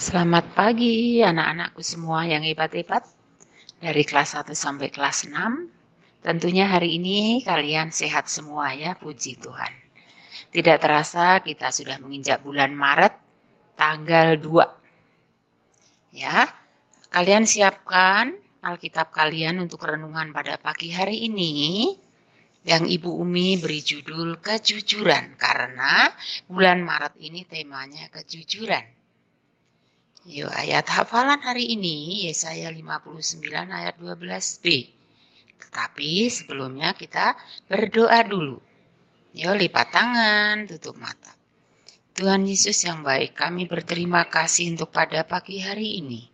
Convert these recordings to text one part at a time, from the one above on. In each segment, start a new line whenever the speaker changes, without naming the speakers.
Selamat pagi anak-anakku semua yang hebat-hebat dari kelas 1 sampai kelas 6. Tentunya hari ini kalian sehat semua ya, puji Tuhan. Tidak terasa kita sudah menginjak bulan Maret tanggal 2. Ya, kalian siapkan Alkitab kalian untuk renungan pada pagi hari ini yang Ibu Umi beri judul kejujuran karena bulan Maret ini temanya kejujuran. Yuk ayat hafalan hari ini Yesaya 59 ayat 12b. Tetapi sebelumnya kita berdoa dulu. Yuk lipat tangan, tutup mata. Tuhan Yesus yang baik, kami berterima kasih untuk pada pagi hari ini.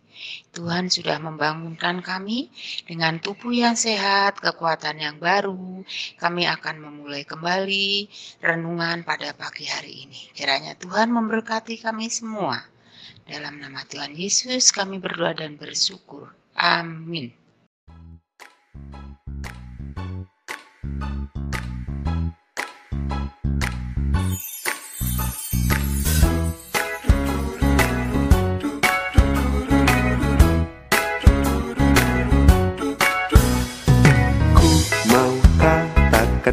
Tuhan sudah membangunkan kami dengan tubuh yang sehat, kekuatan yang baru. Kami akan memulai kembali renungan pada pagi hari ini. Kiranya Tuhan memberkati kami semua. Dalam nama Tuhan Yesus kami berdoa dan bersyukur. Amin.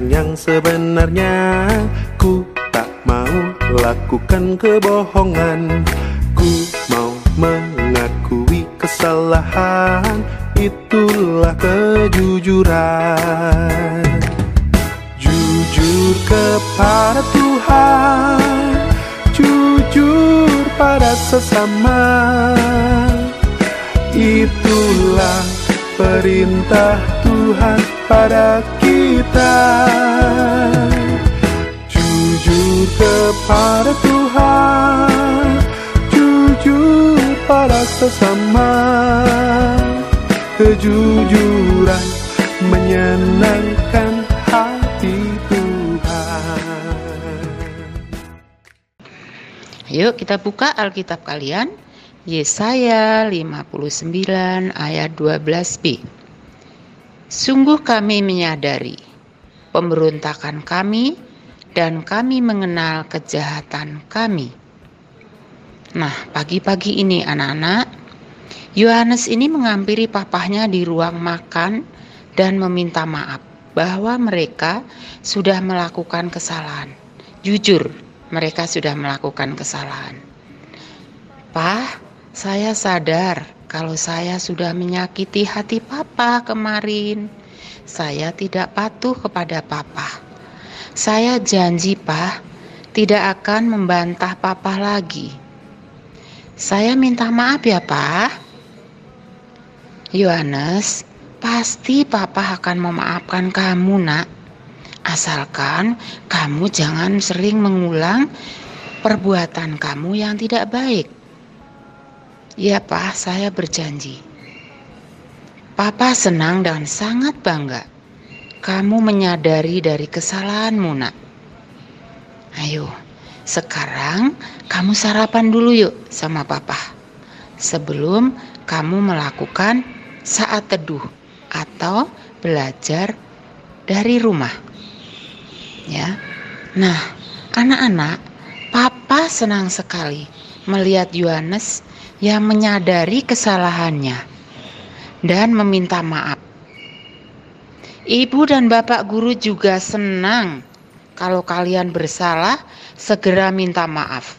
Yang sebenarnya Ku tak mau lakukan kebohongan Ku mau mengakui kesalahan Itulah kejujuran. Jujur kepada Tuhan Jujur pada sesama. Itulah perintah Tuhan pada kita. Jujur kepada Tuhan Jujur pada sesama Kejujuran menyenangkan hati Tuhan
Yuk kita buka Alkitab kalian. Yesaya 59 ayat 12b. Sungguh kami menyadari pemberontakan kami dan kami mengenal kejahatan kami. Nah, pagi-pagi ini anak-anak, Yohanes ini menghampiri papahnya di ruang makan dan meminta maaf bahwa mereka sudah melakukan kesalahan. Jujur, mereka sudah melakukan kesalahan. Pak, saya sadar kalau saya sudah menyakiti hati papa kemarin. Saya tidak patuh kepada papa. Saya janji, Pak, tidak akan membantah papa lagi. Saya minta maaf ya, Pak. Yohanes, pasti papa akan memaafkan kamu, Nak. Asalkan kamu jangan sering mengulang perbuatan kamu yang tidak baik. Ya, Pak, saya berjanji. Papa senang dan sangat bangga. Kamu menyadari dari kesalahanmu, Nak. Ayo, sekarang kamu sarapan dulu yuk sama Papa. Sebelum kamu melakukan saat teduh atau belajar dari rumah. Ya. Nah, anak-anak, Papa senang sekali melihat Yohanes yang menyadari kesalahannya dan meminta maaf. Ibu dan bapak guru juga senang kalau kalian bersalah, segera minta maaf.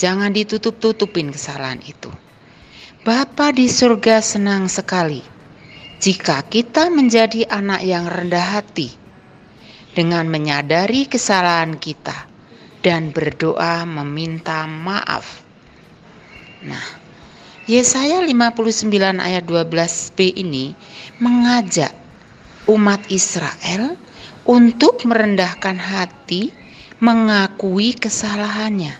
Jangan ditutup-tutupin kesalahan itu. Bapa di surga senang sekali jika kita menjadi anak yang rendah hati dengan menyadari kesalahan kita dan berdoa meminta maaf. Nah, Yesaya 59 ayat 12b ini mengajak umat Israel untuk merendahkan hati mengakui kesalahannya.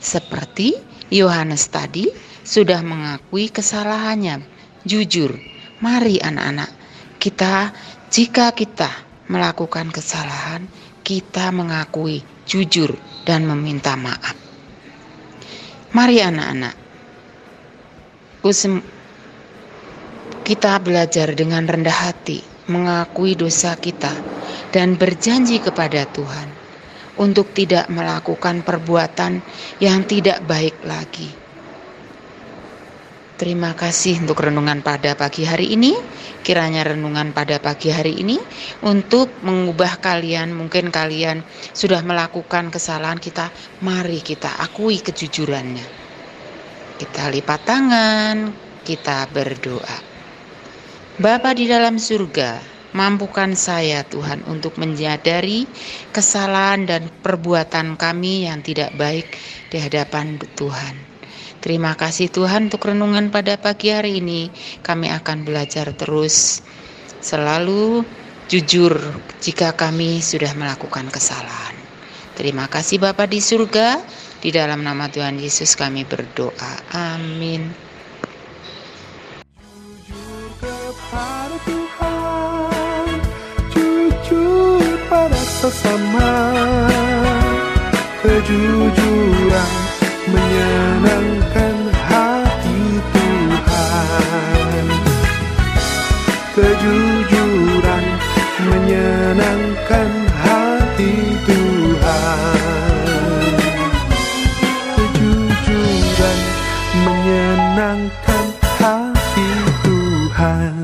Seperti Yohanes tadi sudah mengakui kesalahannya. Jujur, mari anak-anak, kita jika kita melakukan kesalahan, kita mengakui jujur dan meminta maaf. Mari anak-anak, kita belajar dengan rendah hati, mengakui dosa kita, dan berjanji kepada Tuhan untuk tidak melakukan perbuatan yang tidak baik lagi. Terima kasih untuk renungan pada pagi hari ini. Kiranya renungan pada pagi hari ini untuk mengubah kalian, mungkin kalian sudah melakukan kesalahan kita, mari kita akui kejujurannya. Kita lipat tangan, kita berdoa. Bapa di dalam surga, mampukan saya Tuhan untuk menyadari kesalahan dan perbuatan kami yang tidak baik di hadapan Tuhan. Terima kasih Tuhan untuk renungan pada pagi hari ini. Kami akan belajar terus selalu jujur jika kami sudah melakukan kesalahan. Terima kasih Bapa di surga. Di dalam nama Tuhan Yesus kami berdoa. Amin.
Sesama Kejujuran menyenangkan hati Tuhan. Kejujuran menyenangkan hati Tuhan. Kejujuran menyenangkan hati Tuhan